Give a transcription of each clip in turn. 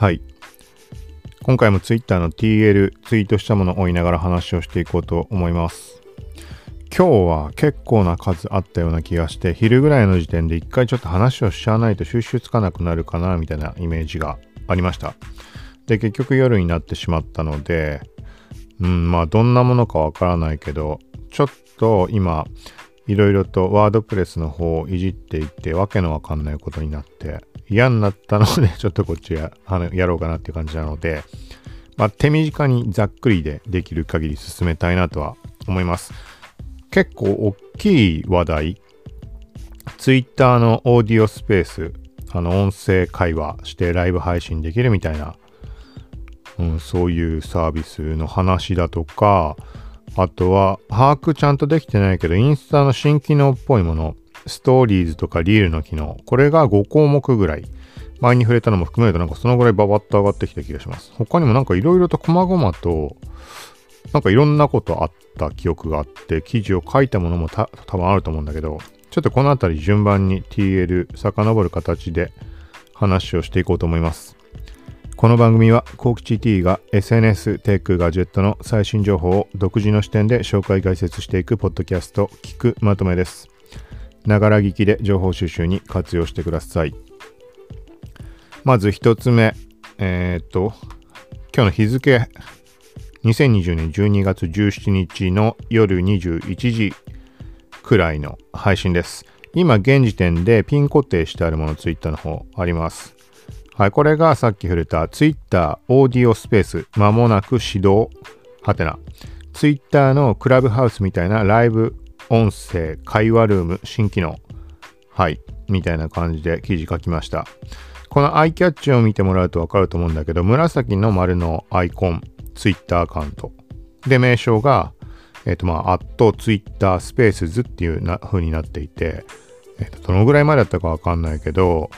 はい。今回も Twitter の TL ツイートしたものを追いながら話をしていこうと思います。今日は結構な数あったような気がして、昼ぐらいの時点で一回ちょっと話をしちゃわないと収集つかなくなるかなみたいなイメージがありました。で、結局夜になってしまったので、うん、まあどんなものかわからないけど、ちょっと今、いろいろとワードプレスの方をいじっていって、わけのわかんないことになって、嫌になったので、ちょっとこっちやあのやろうかなっていう感じなので、まあ、手短にざっくりでできる限り進めたいなとは思います。結構大きい話題、Twitter のオーディオスペース、あの音声会話してライブ配信できるみたいな、うん、そういうサービスの話だとか、あとは把握ちゃんとできてないけど、インスタの新機能っぽいもの、ストーリーズとかリールの機能、これが5項目ぐらい。前に触れたのも含めるとなんかそのぐらいババッと上がってきた気がします。他にもなんかいろいろと細々と、なんかいろんなことあった記憶があって、記事を書いたものも多分あると思うんだけど、ちょっとこのあたり順番に TL 遡る形で話をしていこうと思います。この番組は、コーキチ T が SNS、テック、ガジェットの最新情報を独自の視点で紹介解説していくポッドキャスト、聞くまとめです。ながら聞きで情報収集に活用してください。まず一つ目、えーっと、今日の日付、2020年12月17日の夜21時くらいの配信です。今現時点でピン固定してあるもの、ツイッターの方あります。はい、これがさっき触れた Twitter オーディオスペース、まもなく始動、はてな。Twitter のクラブハウスみたいなライブ音声会話ルーム新機能。はい、みたいな感じで記事書きました。このアイキャッチを見てもらうとわかると思うんだけど、紫の丸のアイコン、Twitter アカウント。で、名称が、えっ、と、まあ、アット Twitter スペースズっていうな風になっていて、えっ、と、どのぐらい前だったかわかんないけど、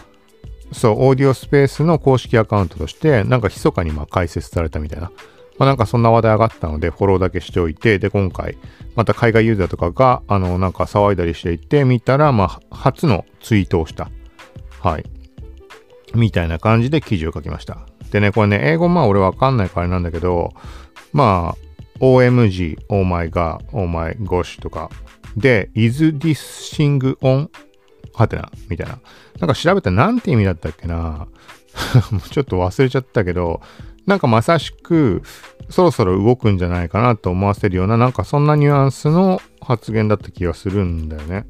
そう、オーディオスペースの公式アカウントとして、なんか密かにまあ開設されたみたいな。まあ、なんかそんな話題上がったので、フォローだけしておいて、で、今回、また海外ユーザーとかが、あの、なんか騒いだりしていて、見たら、まあ、初のツイートをした。はい。みたいな感じで記事を書きました。でね、これね、英語まあ俺わかんないからなんだけど、まあ、OMG、Oh my god, Oh my gosh とか、で、is this thing on? はてな、みたいな。なんか調べたらなんて意味だったっけな もうちょっと忘れちゃったけど、なんかまさしく、そろそろ動くんじゃないかなと思わせるような、なんかそんなニュアンスの発言だった気がするんだよね。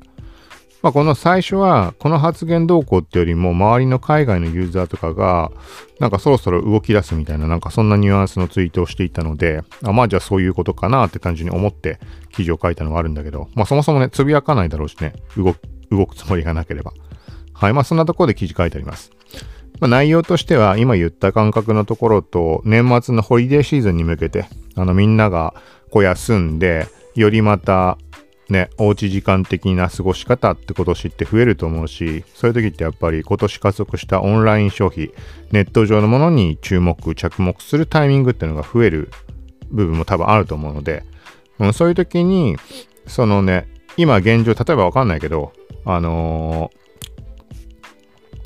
まあ、この最初は、この発言動向ってよりも、周りの海外のユーザーとかが、なんかそろそろ動き出すみたいな、なんかそんなニュアンスのツイートをしていたので、あまあじゃあそういうことかなって感じに思って記事を書いたのがあるんだけど、まあそもそもね、つぶやかないだろうしね、動く、動くつもりがなければ。はい、まあそんなところで記事書いてあります。まあ、内容としては、今言った感覚のところと、年末のホリデーシーズンに向けて、あのみんながこう休んで、よりまたね、おうち時間的な過ごし方って今年って増えると思うし、そういう時ってやっぱり今年加速したオンライン消費、ネット上のものに注目、着目するタイミングっていうのが増える部分も多分あると思うので、うん、そういう時に、そのね、今現状、例えばわかんないけど、あのー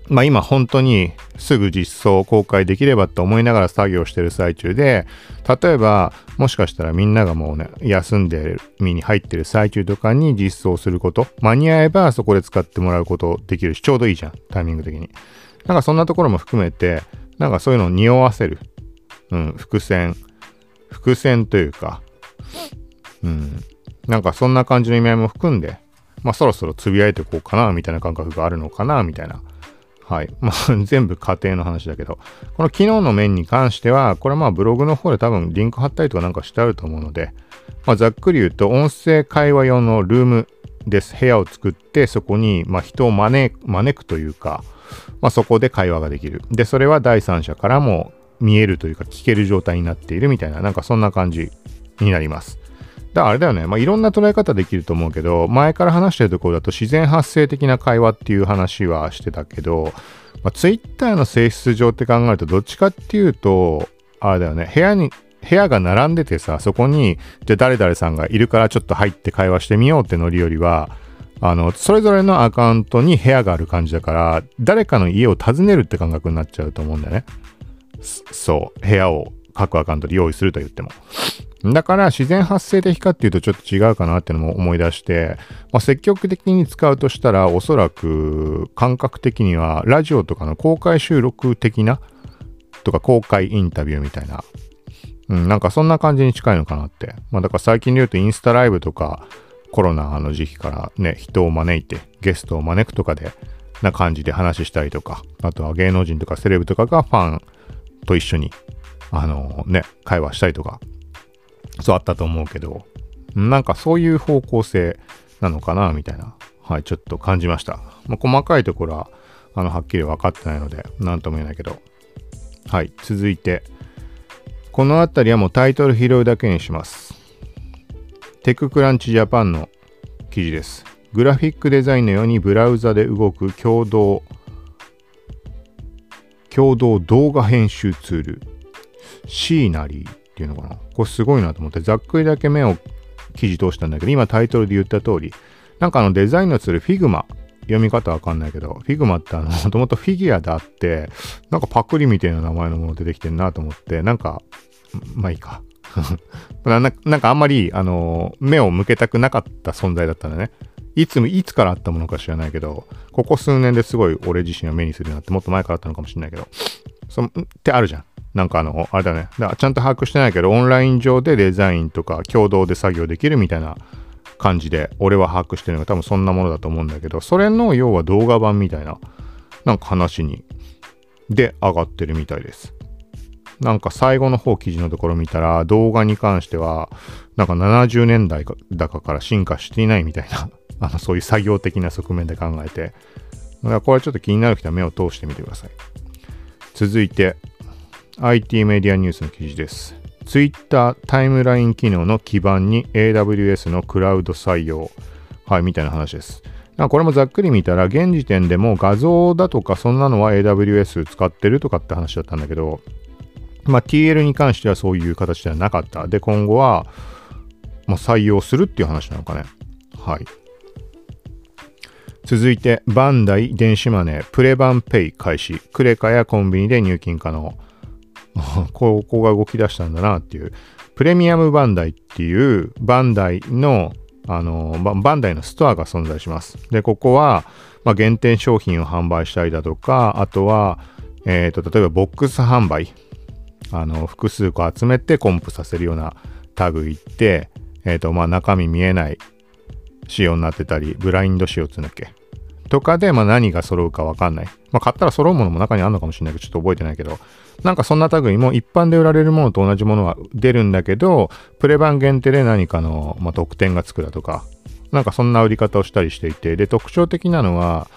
まあ今本当にすぐ実装公開できればと思いながら作業してる最中で、例えばもしかしたらみんながもうね、休んで身に入ってる最中とかに実装すること、間に合えばそこで使ってもらうことできるし、ちょうどいいじゃん、タイミング的に。なんかそんなところも含めて、なんかそういうのを匂わせる、うん、伏線、伏線というか、うん、なんかそんな感じの意味合いも含んで、まあそろそろつぶやいてこうかな、みたいな感覚があるのかな、みたいな。はい。まあ、全部家庭の話だけど、この機能の面に関しては、これはまあブログの方で多分リンク貼ったりとかなんかしてあると思うので、まあざっくり言うと、音声会話用のルームです。部屋を作って、そこにま人を招く招くというか、まあそこで会話ができる。で、それは第三者からも見えるというか聞ける状態になっているみたいな、なんかそんな感じになります。だからあれだよね。まあ、いろんな捉え方できると思うけど、前から話してるところだと自然発生的な会話っていう話はしてたけど、まあ、Twitter の性質上って考えると、どっちかっていうと、あれだよね。部屋に、部屋が並んでてさ、そこに、じゃあ誰々さんがいるからちょっと入って会話してみようってノリよりは、あの、それぞれのアカウントに部屋がある感じだから、誰かの家を訪ねるって感覚になっちゃうと思うんだよね。そう、部屋を各アカウントで用意すると言っても。だから自然発生的かっていうとちょっと違うかなっていうのも思い出して、まあ、積極的に使うとしたらおそらく感覚的にはラジオとかの公開収録的なとか公開インタビューみたいな、うん、なんかそんな感じに近いのかなって。まあだから最近で言うとインスタライブとかコロナの時期からね、人を招いてゲストを招くとかでな感じで話したりとか、あとは芸能人とかセレブとかがファンと一緒にあのね、会話したりとかそうあったと思うけど、なんかそういう方向性なのかな、みたいな、はい、ちょっと感じました。まあ、細かいところは、あの、はっきり分かってないので、なんとも言えないけど。はい、続いて、この辺りはもうタイトル拾うだけにします。TechCrunch Japan の記事です。グラフィックデザインのようにブラウザで動く共同共同動画編集ツールシーナリーっていうのかな。これすごいなと思って、ざっくりだけ目を記事通したんだけど、今タイトルで言った通り、なんかあのデザインのツール Figma、読み方わかんないけど、Figma ってあの、もともとフィギュアであって、なんかパクリみたいな名前のもの出てきてんなと思って、なんか、まあいいか。ななんかあんまり、あの、目を向けたくなかった存在だったんだね。いつも、いつからあったものか知らないけど、ここ数年ですごい俺自身は目にするようになって、もっと前からあったのかもしれないけど、そってあるじゃん。なんかあの、あれだね。だちゃんと把握してないけど、オンライン上でデザインとか共同で作業できるみたいな感じで、俺は把握してるのが多分そんなものだと思うんだけど、それの要は動画版みたいな、なんか話に、で上がってるみたいです。なんか最後の方記事のところ見たら、動画に関しては、なんか70年代だかから進化していないみたいな、あの、そういう作業的な側面で考えて、だからこれはちょっと気になる人は目を通してみてください。続いて、IT メディアニュースの記事です。Twitter タイムライン機能の基盤に AWS のクラウド採用。はい、みたいな話です。これもざっくり見たら、現時点でも画像だとかそんなのは AWS 使ってるとかって話だったんだけど、まあ、TL に関してはそういう形ではなかった。で、今後は、まあ、採用するっていう話なのかね。はい。続いて、バンダイ電子マネープレバンペイ開始。クレカやコンビニで入金可能。ここが動き出したんだなっていう。プレミアムバンダイっていうバンダイのあのバンダイのストアが存在します。で、ここは、まあ、限定商品を販売したりだとか、あとは、えっ、ー、と、例えばボックス販売。あの、複数個集めてコンプさせるような類って、えっ、ー、と、まあ、中身見えない仕様になってたり、ブラインド仕様ってうんだっけ？とかで、まあ、何が揃うかわかんない。まあ、買ったら揃うものも中にあるのかもしれないけど、ちょっと覚えてないけど、なんかそんな類も一般で売られるものと同じものは出るんだけど、プレ版限定で何かの、まあ、特典がつくだとか、なんかそんな売り方をしたりしていて、で、特徴的なのは、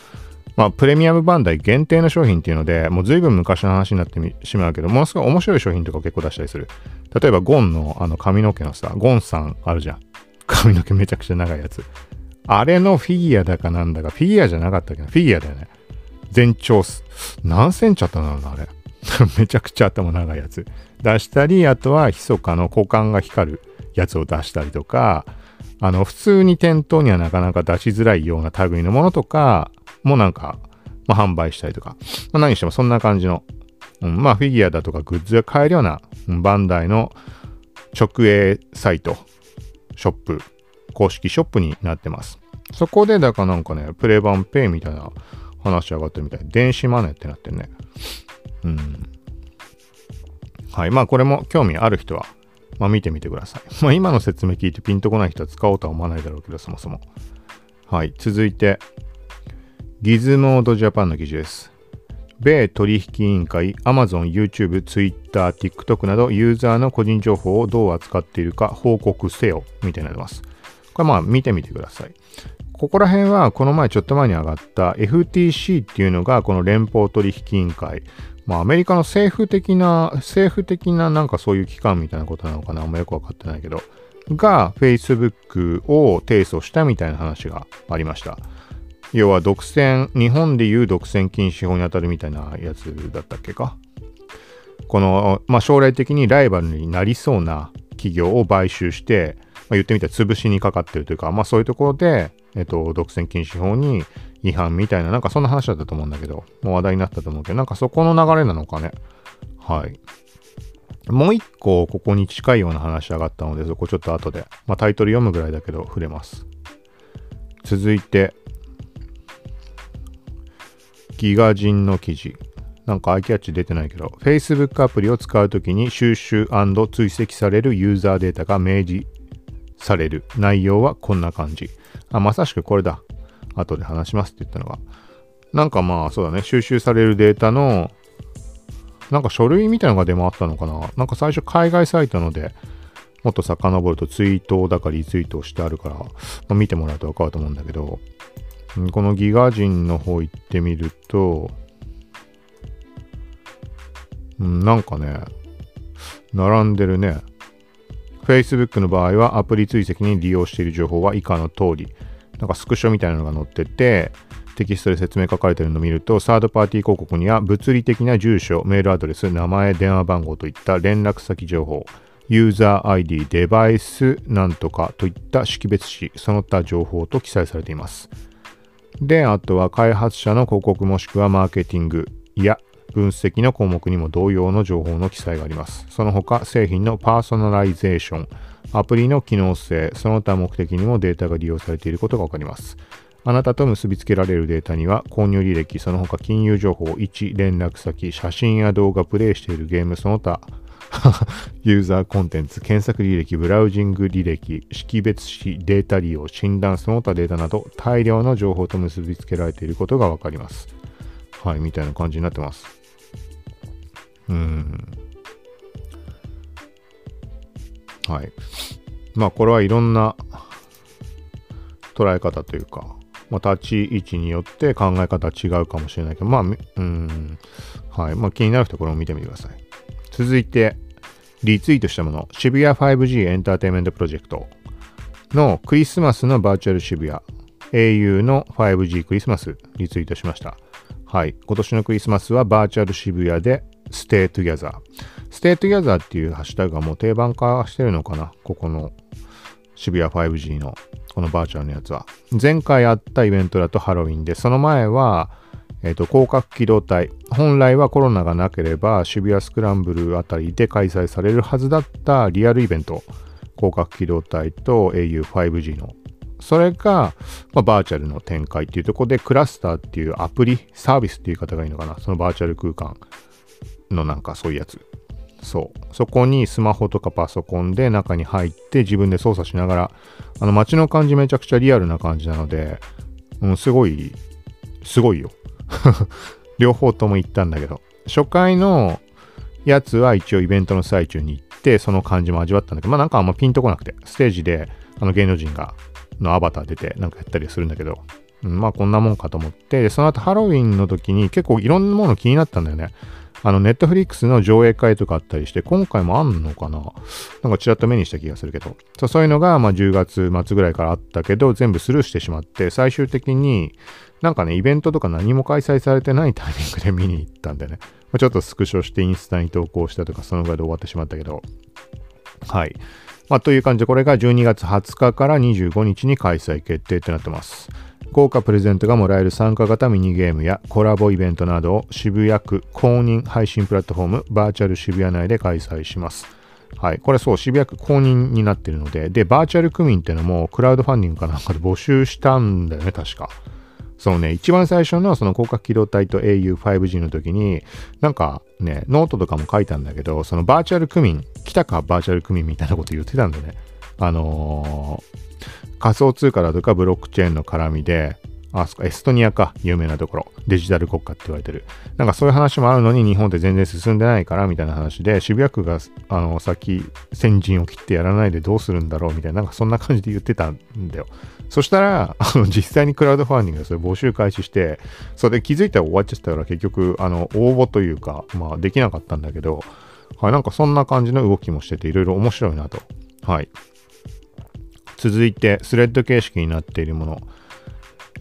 まあ、プレミアムバンダイ限定の商品っていうので、もう随分昔の話になってしまうけど、ものすごい面白い商品とか結構出したりする。例えば、ゴンのあの髪の毛のさ、ゴンさんあるじゃん。髪の毛めちゃくちゃ長いやつ。あれのフィギュアだかなんだか、フィギュアじゃなかったっけど、フィギュアだよね。全長何センチあったんだろうな、あれ。めちゃくちゃ頭長いやつ。出したり、あとは、密かの股間が光るやつを出したりとか、あの、普通に店頭にはなかなか出しづらいような類のものとかもなんか、まあ、販売したりとか、まあ、何してもそんな感じの、うん、まあ、フィギュアだとかグッズが買えるような、バンダイの直営サイト、ショップ、公式ショップになってます。そこで、だからなんかね、プレバンペイみたいな話上がってるみたい。電子マネーってなってるね。うん。はい。まあこれも興味ある人は、まあ見てみてください。まあ今の説明聞いてピンとこない人は使おうとは思わないだろうけど、そもそも。はい。続いて、ギズモードジャパンの記事です。米取引委員会、Amazon、YouTube、Twitter、TikTok などユーザーの個人情報をどう扱っているか報告せよみたいになってます。これまあ見てみてください。ここら辺はこの前ちょっと前に上がった FTC っていうのがこの連邦取引委員会。まあアメリカの政府的な、政府的ななんかそういう機関みたいなことなのかなあんまよくわかってないけど。が Facebook を提訴したみたいな話がありました。要は独占、日本でいう独占禁止法に当たるみたいなやつだったっけか。この、まあ、将来的にライバルになりそうな企業を買収して、まあ、言ってみたら潰しにかかってるというか、まあそういうところで、えっと、独占禁止法に違反みたいな、なんかそんな話だったと思うんだけど、もう話題になったと思うけど、なんかそこの流れなのかね。はい。もう一個ここに近いような話上がったので、そこちょっと後で、まあ、タイトル読むぐらいだけど触れます。続いて、ギガ人の記事。なんかアイキャッチ出てないけど、Facebook アプリを使うときに収集追跡されるユーザーデータが明示される。内容はこんな感じ。あ、まさしくこれだ。後で話しますって言ったのが。なんかまあそうだね、収集されるデータの、なんか書類みたいなのが出回ったのかな。なんか最初海外サイトので、もっと遡るとツイートだかリツイートしてあるから、まあ、見てもらうとわかると思うんだけど、このギガ人の方行ってみると、うん、なんかね、並んでるね。Facebook の場合はアプリ追跡に利用している情報は以下の通り、なんかスクショみたいなのが載ってて、テキストで説明書かれてるのを見ると、サードパーティー広告には物理的な住所、メールアドレス、名前、電話番号といった連絡先情報、ユーザー ID、デバイスなんとかといった識別詞、その他情報と記載されています。で、あとは開発者の広告もしくはマーケティングや分析の項目にも同様の情報の記載があります。その他、製品のパーソナライゼーション、アプリの機能性、その他目的にもデータが利用されていることがわかります。あなたと結びつけられるデータには、購入履歴、その他金融情報、位置、連絡先、写真や動画、プレイしているゲーム、その他、ユーザーコンテンツ、検索履歴、ブラウジング履歴、識別子、データ利用、診断、その他データなど、大量の情報と結びつけられていることがわかります。はい、みたいな感じになってます。うん。はい。まあ、これはいろんな捉え方というか、まあ、立ち位置によって考え方は違うかもしれないけど、まあ、うん、はい。まあ、気になる人これを見てみてください。続いて、リツイートしたもの、渋谷 5G エンターテインメントプロジェクトのクリスマスのバーチャル渋谷 au の 5G クリスマスリツイートしました。はい。今年のクリスマスはバーチャル渋谷で Stay Together。Stay Together っていうハッシュタグがもう定番化してるのかな？ここの渋谷 5G のこのバーチャルのやつは。前回あったイベントだとハロウィンで、その前は、えっ、ー、と、広角機動隊。本来はコロナがなければ渋谷スクランブルあたりで開催されるはずだったリアルイベント。広角機動隊と au5G のそれが、まあ、バーチャルの展開っていうところで、クラスターっていうアプリ、サービスっていう方がいいのかな？そのバーチャル空間のなんかそういうやつ。そう。そこにスマホとかパソコンで中に入って自分で操作しながら、あの街の感じめちゃくちゃリアルな感じなので、うん、すごい、すごいよ。両方とも行ったんだけど、初回のやつは一応イベントの最中に行って、その感じも味わったんだけど、まあなんかあんまピンとこなくて、ステージであの芸能人が、のアバター出てなんかやったりするんだけど、うん、まあこんなもんかと思って、その後ハロウィンの時に結構いろんなもの気になったんだよね。あの、ネットフリックスの上映会とかあったりして、今回もあんのかな？なんかちらっと目にした気がするけど。そういうのが、まあ10月末ぐらいからあったけど、全部スルーしてしまって、最終的になんかね、イベントとか何も開催されてないタイミングで見に行ったんでね。まあ、ちょっとスクショしてインスタに投稿したとか、そのぐらいで終わってしまったけど。はい。まあ、という感じで、これが12月20日から25日に開催決定ってなってます。豪華プレゼントがもらえる参加型ミニゲームやコラボイベントなどを渋谷区公認配信プラットフォームバーチャル渋谷内で開催します。はい。これそう、渋谷区公認になってるので、で、バーチャル区民っていうのもクラウドファンディングかなんかで募集したんだよね、確か。そのね、一番最初のその攻殻機動隊と au5G の時に、なんかね、ノートとかも書いたんだけど、そのバーチャル区民、来たかバーチャル区民みたいなこと言ってたんでね。あのー、仮想通貨だとかブロックチェーンの絡みで、あ、そっか、エストニアか、有名なところ。デジタル国家って言われてる。なんかそういう話もあるのに日本って全然進んでないから、みたいな話で、渋谷区が、あの、先、先陣を切ってやらないでどうするんだろう、みたいな、なんかそんな感じで言ってたんだよ。そしたら、あの、実際にクラウドファンディングでそれ募集開始して、それで気づいたら終わっちゃったから結局、あの、応募というか、まあ、できなかったんだけど、はい、なんかそんな感じの動きもしてて、いろいろ面白いなと。はい。続いて、スレッド形式になっているもの。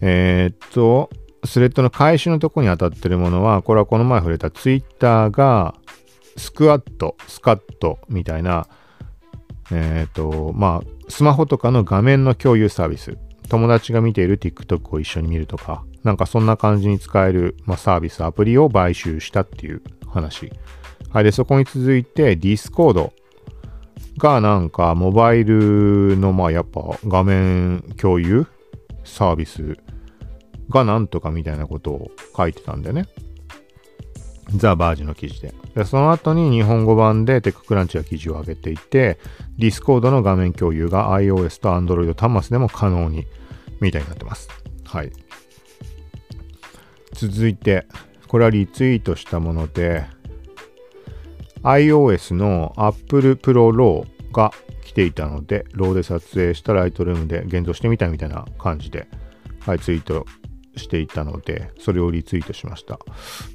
えー、っと、スレッドの開始のとこに当たってるものは、これはこの前触れたツイッターが、スクワット、スカットみたいな、えっ、と、まあ、スマホとかの画面の共有サービス。友達が見ている TikTok を一緒に見るとか、なんかそんな感じに使える、まあ、サービス、アプリを買収したっていう話。はい。で、そこに続いて Discord がなんかモバイルのまあやっぱ画面共有？サービス？がなんとかみたいなことを書いてたんでね。ザ・バージの記事でで。その後に日本語版でテッククランチが記事を上げていて、Discord の画面共有が iOS と Android 端末でも可能に、みたいになってます。はい。続いて、これはリツイートしたもので、iOS の Apple Pro RAW が来ていたので、ローで撮影したライトルームで現像してみたみたいな感じで、はい、ツイートしていたので、それをリツイートしました。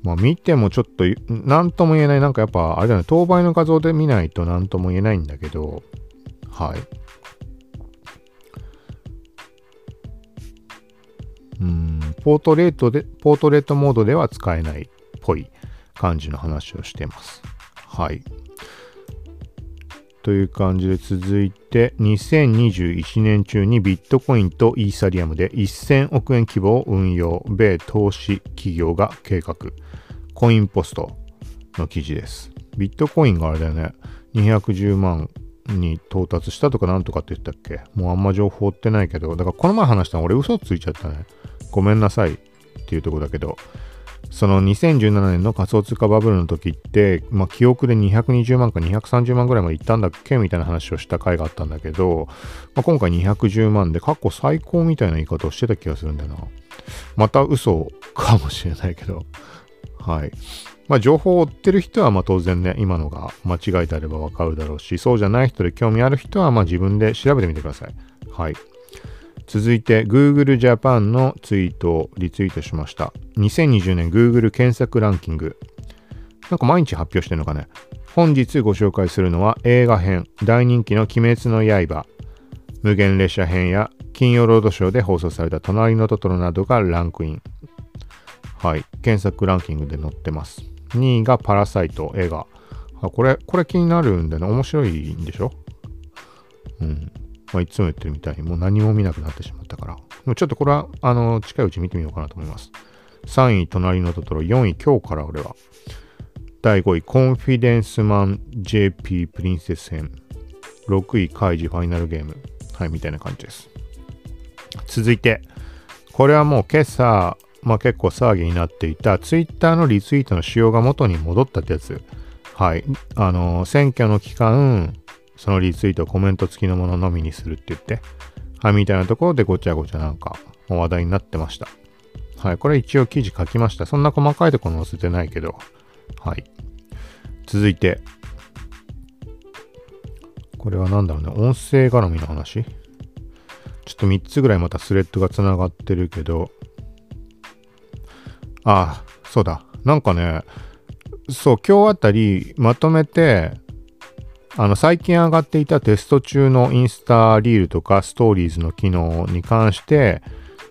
まあ見てもちょっと、なんとも言えない、なんかやっぱ、あれだね、当倍の画像で見ないとなんとも言えないんだけど、はい。うん、ポートレートで、ポートレートモードでは使えないっぽい感じの話をしてます。はい。という感じで続いて、2021年中にビットコインとイーサリアムで1000億円規模を運用、米投資企業が計画。コインポストの記事です。ビットコインがあれだよね、210万に到達したとかなんとかって言ったっけ？もうあんま情報追ってないけど、だからこの前話したの俺嘘ついちゃったね。ごめんなさいっていうとこだけど、その2017年の仮想通貨バブルの時って、まあ、記憶で220万か230万ぐらいまで行ったんだっけみたいな話をした回があったんだけど、まあ、今回210万で過去最高みたいな言い方をしてた気がするんだよな。また嘘かもしれないけど。はい。まあ、情報を追ってる人はま当然ね、今のが間違いであればわかるだろうし、そうじゃない人で興味ある人はま自分で調べてみてください。はい。続いて Google Japan のツイートをリツイートしました。2020年 Google 検索ランキング。なんか毎日発表してるのかね。本日ご紹介するのは映画編、大人気の鬼滅の刃、無限列車編や金曜ロードショーで放送された隣のトトロなどがランクイン。はい。検索ランキングで載ってます。2位がパラサイト映画。あこれ、これ気になるんでね、面白いんでしょ？うん。まあ、いつも言ってるみたいにもう何も見なくなってしまったから。もうちょっとこれは、あの、近いうち見てみようかなと思います。3位、隣のトトロ。4位、今日から俺は。第5位、コンフィデンスマン JP プリンセス編。6位、カイジファイナルゲーム。はい、みたいな感じです。続いて、これはもう今朝、まあ結構騒ぎになっていた Twitter のリツイートの仕様が元に戻ったってやつ。はい。あの、選挙の期間、そのリツイートをコメント付きのもののみにするって言って、はい、みたいなところでごちゃごちゃなんか話題になってました。はい、これ一応記事書きました。そんな細かいところ載せてないけど、はい。続いて、これは何だろうね、音声絡みの話？ちょっと3つぐらいまたスレッドが繋がってるけど、ああ、そうだ。なんかね、そう、今日あたりまとめて、あの、最近上がっていたテスト中のインスタリールとかストーリーズの機能に関して、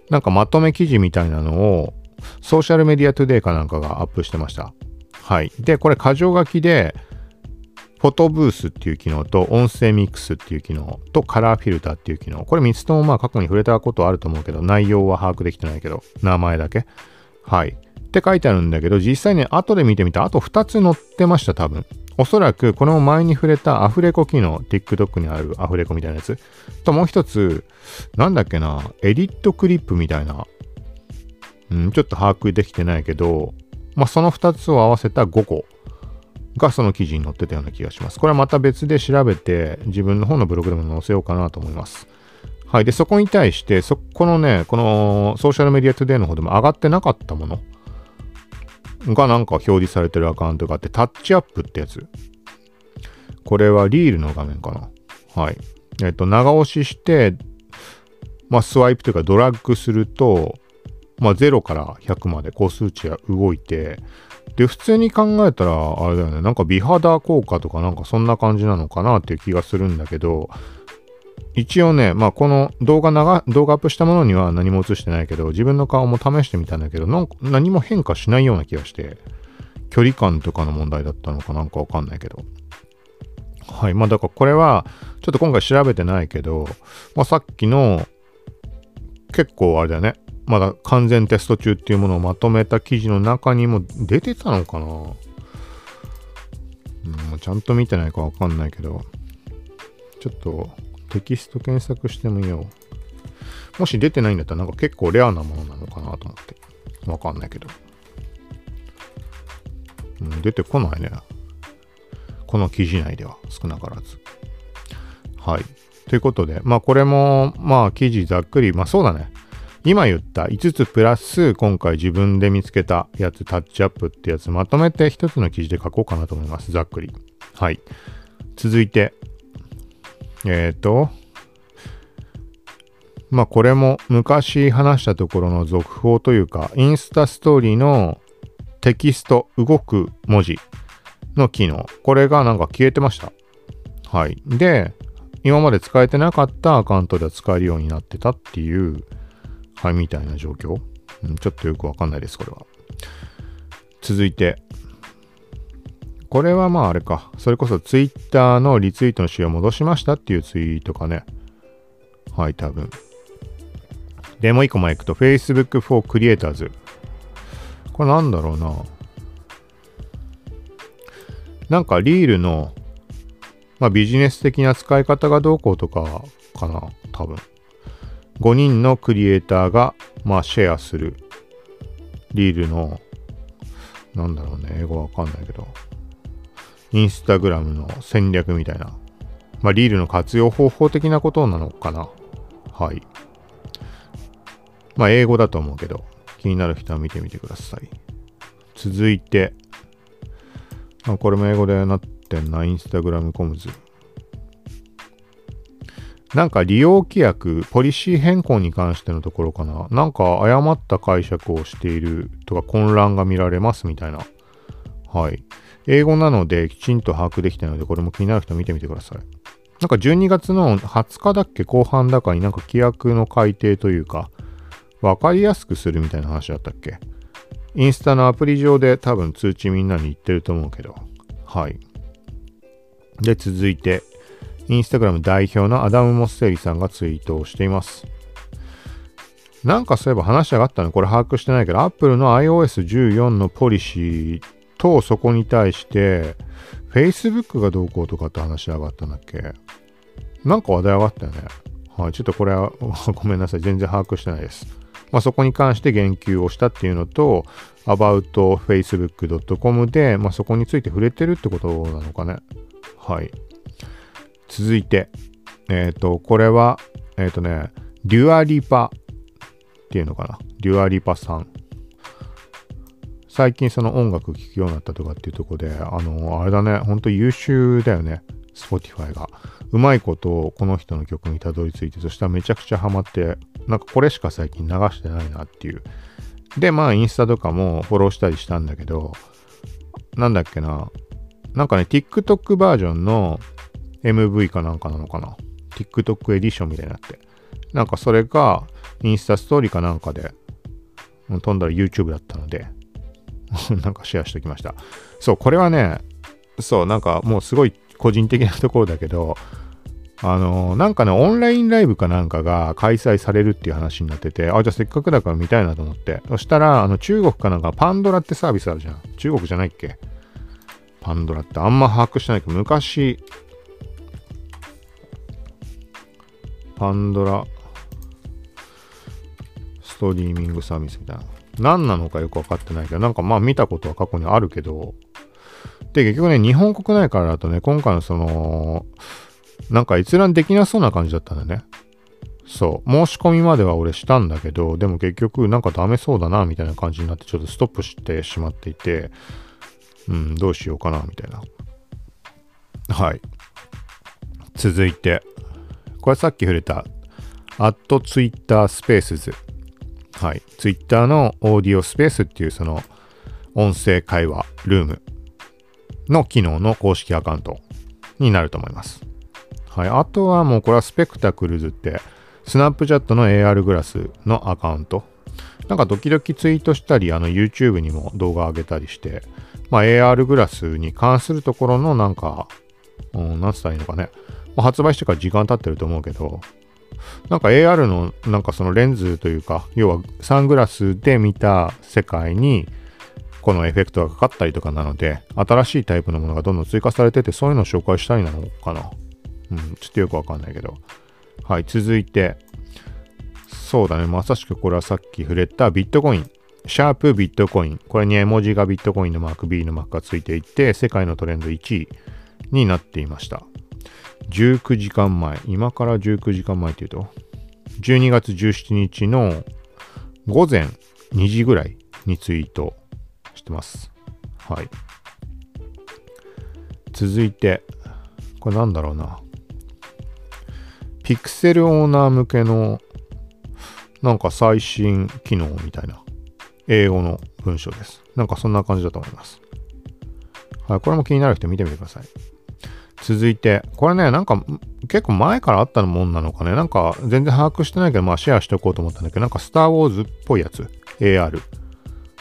なんかまとめ記事みたいなのを、ソーシャルメディアトゥデイかなんかがアップしてました。はい。で、これ箇条書きで、フォトブースっていう機能と音声ミックスっていう機能とカラーフィルターっていう機能。これ3つともまあ過去に触れたことあると思うけど、内容は把握できてないけど、名前だけ。はい。って書いてあるんだけど、実際ね、後で見てみたあと2つ載ってました、多分。おそらくこの前に触れたアフレコ機能、TikTok にあるアフレコみたいなやつともう一つ、なんだっけな、 edit clip みたいな、うん、ちょっと把握できてないけど、まあ、その二つを合わせた5個がその記事に載ってたような気がします。これはまた別で調べて自分の方のブログでも載せようかなと思います。はい。で、そこに対して、そこのね、この Social Media Today の方でも上がってなかったものがなんか表示されてるアカウントがあって、 touch up ってやつ。これはリールの画面かな。はい。えっと、長押しして、まあ、スワイプというかドラッグすると、まあ、0から100までこう数値が動いて、で、普通に考えたら、あれだよね、なんか美肌効果とかなんかそんな感じなのかなっていう気がするんだけど、一応ね、まあこの動画長、動画アップしたものには何も映してないけど、自分の顔も試してみたんだけど、なんか何も変化しないような気がして、距離感とかの問題だったのかなんかわかんないけど。はい。まあだからこれは、ちょっと今回調べてないけど、まあさっきの、結構あれだね。まだ完全テスト中っていうものをまとめた記事の中にも出てたのかなうん、ちゃんと見てないかわかんないけど、ちょっとテキスト検索してみよう。もし出てないんだったらなんか結構レアなものなのかなと思って。わかんないけど。うん、出てこないね。この記事内では少なからず。はい。ということで、まあこれも、まあ記事ざっくり、まあそうだね。今言った5つプラス今回自分で見つけたやつタッチアップってやつまとめて1つの記事で書こうかなと思います。ざっくり。はい。続いて、えっ、ー、と、まあこれも昔話したところの続報というか、インスタストーリーのテキスト動く文字の機能。これがなんか消えてました。はい。で、今まで使えてなかったアカウントでは使えるようになってたっていうはい、みたいな状況。うん、ちょっとよくわかんないです、これは。続いて。これはまああれか。それこそ Twitter のリツイートの仕様戻しましたっていうツイートかね。はい、多分。で、もう一個前行くと Facebook for Creators。これなんだろうな。なんかリールの、まあ、ビジネス的な使い方がどうこうとかかな、多分。5人のクリエイターが、まあ、シェアするリールの、なんだろうね、英語わかんないけど、インスタグラムの戦略みたいな、まあ、リールの活用方法的なことなのかな。はい。まあ、英語だと思うけど、気になる人は見てみてください。続いて、まあ、これも英語でなってんな、インスタグラムコムズ。なんか利用規約、ポリシー変更に関してのところかな。なんか誤った解釈をしているとか混乱が見られますみたいな。はい。英語なのできちんと把握できてないので、これも気になる人見てみてください。なんか12月の20日だっけ？後半だかになんか規約の改定というか、わかりやすくするみたいな話だったっけ？インスタのアプリ上で多分通知みんなに言ってると思うけど。はい。で、続いて、インスタグラム代表のアダム・モッセリさんがツイートをしています。なんかそういえば話し上がったの？これ把握してないけど、Apple の iOS14 のポリシーとそこに対して、Facebook がどうこうとかって話し上がったんだっけ？なんか話題上がったよね。はい、ちょっとこれは ごめんなさい。全然把握してないです。まあ、そこに関して言及をしたっていうのと、aboutfacebook.com で、まあ、そこについて触れてるってことなのかね。はい。続いて、えっ、ー、と、これは、えっ、ー、とね、デュアリパっていうのかな。デュアリパさん。最近その音楽聴くようになったとかっていうとこで、あの、あれだね、ほんと優秀だよね。Spotify が。うまいことをこの人の曲にたどり着いて、そしたらめちゃくちゃハマって、なんかこれしか最近流してないなっていう。で、まあインスタとかもフォローしたりしたんだけど、なんだっけな。なんかね、TikTok バージョンの MV かなんかなのかな。TikTok エディションみたいになって。なんかそれがインスタストーリーかなんかで飛んだら YouTube だったので なんかシェアしておきました。そう、これはね、そう、なんかもうすごい個人的なところだけど、あのー、なんかね、オンラインライブかなんかが開催されるっていう話になってて、あ、じゃあせっかくだから見たいなと思って。そしたら、あの、中国かなんかパンドラってサービスあるじゃん。中国じゃないっけ？パンドラってあんま把握してないけど、昔、パンドラストリーミングサービスみたいな。何なのかよくわかってないけど、なんかまあ見たことは過去にあるけど、で、結局ね、日本国内からだとね、今回のその、なんか閲覧できなそうな感じだったんだね。そう。申し込みまでは俺したんだけど、でも結局なんかダメそうだな、みたいな感じになってちょっとストップしてしまっていて、うん、どうしようかな、みたいな。はい。続いて、これさっき触れた、アットツイッタースペースズ。はい。ツイッターのオーディオスペースっていうその音声会話ルームの機能の公式アカウントになると思います。はい。あとはもうこれはスペクタクルズって、スナップチャットの AR グラスのアカウント。なんか時々ツイートしたり、あの YouTube にも動画上げたりして、まあ AR グラスに関するところのなんか、うん、なんつったらいいのかね。ま、発売してから時間経ってると思うけど、なんか AR のなんかそのレンズというか、要はサングラスで見た世界にこのエフェクトがかかったりとかなので、新しいタイプのものがどんどん追加されてて、そういうのを紹介したいなのかな。うん、ちょっとよくわかんないけど。はい、続いて、そうだね、まさしくこれはさっき触れたビットコイン。シャープビットコイン。これに絵文字がビットコインのマーク、B のマークがついていて、世界のトレンド1位になっていました。19時間前、今から19時間前っていうと、12月17日の午前2時ぐらいにツイートしてます。はい。続いて、これなんだろうな。ピクセルオーナー向けのなんか最新機能みたいな英語の文章です。なんかそんな感じだと思います。はい、これも気になる人見てみてください。続いて、これね、なんか結構前からあったもんなのかね。なんか全然把握してないけど、まあシェアしておこうと思ったんだけど、なんかスター・ウォーズっぽいやつ。AR。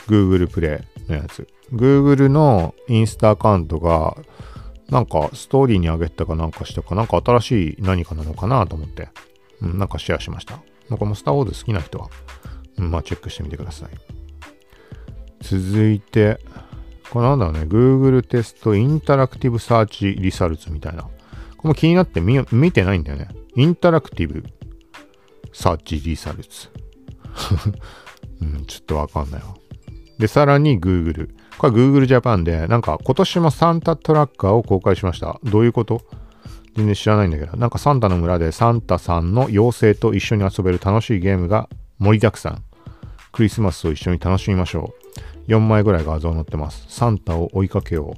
Google プレイのやつ。Google のインスタアカウントが、なんかストーリーに上げたかなんかしたか、なんか新しい何かなのかなと思って、うん、なんかシェアしました。なんかもうスター・ウォーズ好きな人は、うん、まあチェックしてみてください。続いて、これなんだろうね、Google テストインタラクティブサーチリサルツみたいな。これも気になって見見てないんだよね。インタラクティブサーチリサルツ。うん、ちょっとわかんないわ。で、さらに Google。これ Google Japan で、なんか今年もサンタトラッカーを公開しました。どういうこと？全然知らないんだけど、なんかサンタの村でサンタさんの妖精と一緒に遊べる楽しいゲームが盛りだくさん。クリスマスを一緒に楽しみましょう。4枚ぐらい画像載ってます。サンタを追いかけよ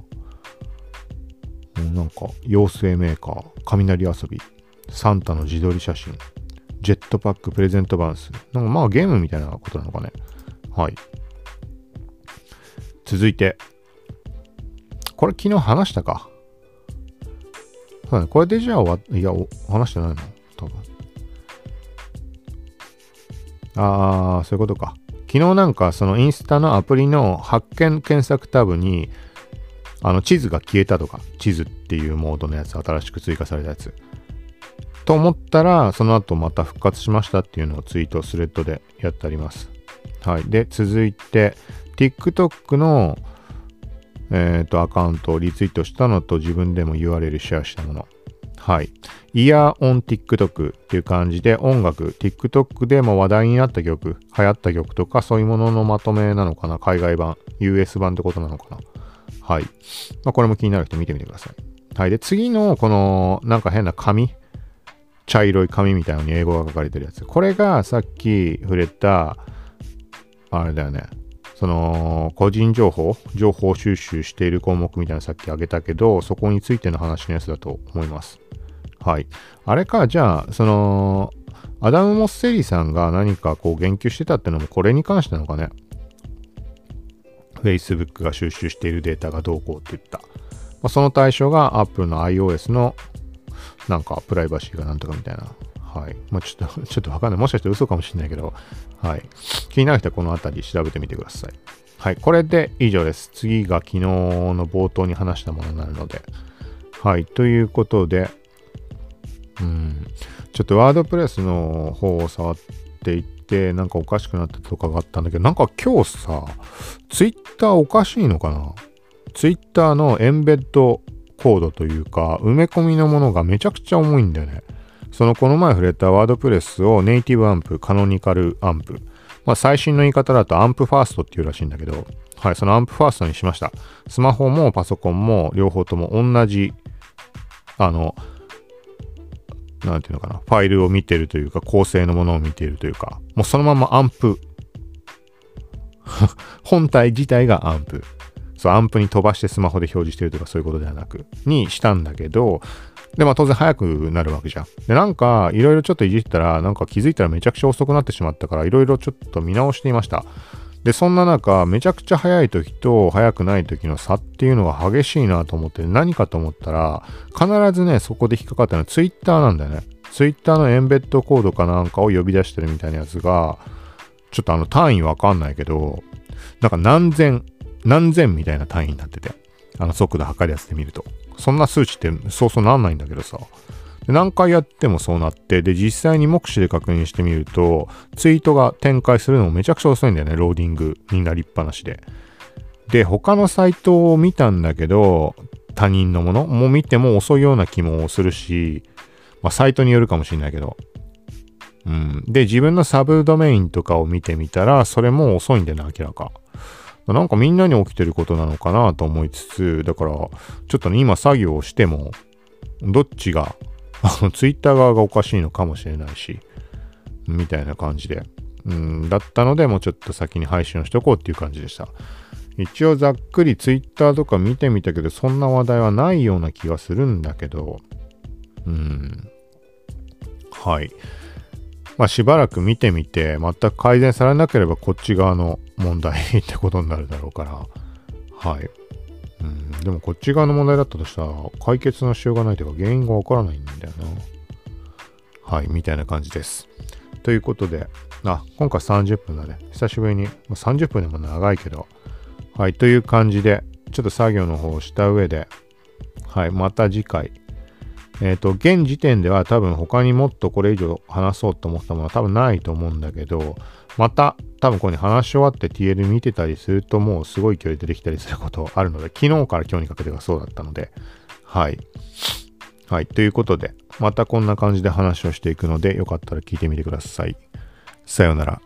う。なんか、妖精メーカー、雷遊び、サンタの自撮り写真、ジェットパックプレゼントバウンス。なんかまあゲームみたいなことなのかね。はい。続いて、これ昨日話したか。そうね、これでじゃあわ、いや、話してないの？多分。あー、そういうことか。昨日なんかそのインスタのアプリの発見検索タブにあの地図が消えたとか、地図っていうモードのやつ、新しく追加されたやつ。と思ったら、その後また復活しましたっていうのをツイート、スレッドでやってあります。はい。で、続いて、TikTok のえっ、ー、と、アカウントをリツイートしたのと自分でも URL シェアしたもの。はい。イヤーオン TikTok っていう感じで音楽、TikTok でも話題になった曲、流行った曲とかそういうもののまとめなのかな海外版、US 版ってことなのかなはい。まあ、これも気になる人見てみてください。はい。で、次のこのなんか変な紙、茶色い紙みたいなのに英語が書かれてるやつ。これがさっき触れた、あれだよね。その個人情報、情報収集している項目みたいなさっき挙げたけど、そこについての話のやつだと思います。はい。あれか、じゃあ、その、アダム・モッセリーさんが何かこう言及してたってのもこれに関してなのかね。Facebook が収集しているデータがどうこうって言った。まあ、その対象が Apple の iOS のなんかプライバシーがなんとかみたいなはい。まあ、ちょっと、ちょっとわかんない。もしかして嘘かもしれないけど、はい。気になる人はこの辺り調べてみてください。はい。これで以上です。次が昨日の冒頭に話したものになるので。はい。ということで、うん。ちょっとワードプレスの方を触っていって、なんかおかしくなったとかがあったんだけど、なんか今日さ、ツイッターおかしいのかな？ツイッターのエンベッドコードというか、埋め込みのものがめちゃくちゃ重いんだよね。そのこの前触れたワードプレスをネイティブアンプ、カノニカルアンプ。まあ最新の言い方だとアンプファーストっていうらしいんだけど、はい、そのアンプファーストにしました。スマホもパソコンも両方とも同じ、あの、なんていうのかな、ファイルを見てるというか、構成のものを見ているというか、もうそのままアンプ。本体自体がアンプ。そう、アンプに飛ばしてスマホで表示してるとかそういうことではなく、にしたんだけど、で、まあ当然早くなるわけじゃん。で、なんかいろいろちょっといじったら、なんか気づいたらめちゃくちゃ遅くなってしまったから、いろいろちょっと見直していました。で、そんな中、めちゃくちゃ早い時と早くない時の差っていうのが激しいなと思って、何かと思ったら、必ずね、そこで引っかかったのは Twitter なんだよね。Twitter のエンベッドコードかなんかを呼び出してるみたいなやつが、ちょっとあの単位わかんないけど、なんか何千、何千みたいな単位になってて、あの速度測るやつで見ると。そんな数値ってそうそうなんないんだけどさ。何回やってもそうなって、で、実際に目視で確認してみると、ツイートが展開するのもめちゃくちゃ遅いんだよね、ローディングになりっぱなしで。で、他のサイトを見たんだけど、他人のものも見ても遅いような気もするし、まあ、サイトによるかもしれないけど。うん。で、自分のサブドメインとかを見てみたら、それも遅いんだよね、明らか。なんかみんなに起きてることなのかなと思いつつ、だから、ちょっとね、今作業をしても、どっちが、あの、ツイッター側がおかしいのかもしれないし、みたいな感じで。うん、だったので、もうちょっと先に配信をしとこうっていう感じでした。一応ざっくりツイッターとか見てみたけど、そんな話題はないような気がするんだけど、うん。はい。まあしばらく見てみて、全く改善されなければこっち側の問題ってことになるだろうから、はい。うん、でもこっち側の問題だったとしたら、解決のしようがないというか原因がわからないんだよな。はい、みたいな感じです。ということで、あ、今回30分だね。久しぶりにま、30分でも長いけど、はい、という感じで、ちょっと作業の方をした上で、はい、また次回。えっ、ー、と、現時点では多分他にもっとこれ以上話そうと思ったものは多分ないと思うんだけど、また多分ここに話し終わって TL 見てたりするともうすごい距離出てきたりすることあるので、昨日から今日にかけてがそうだったので、はい。はい。ということで、またこんな感じで話をしていくので、よかったら聞いてみてください。さようなら。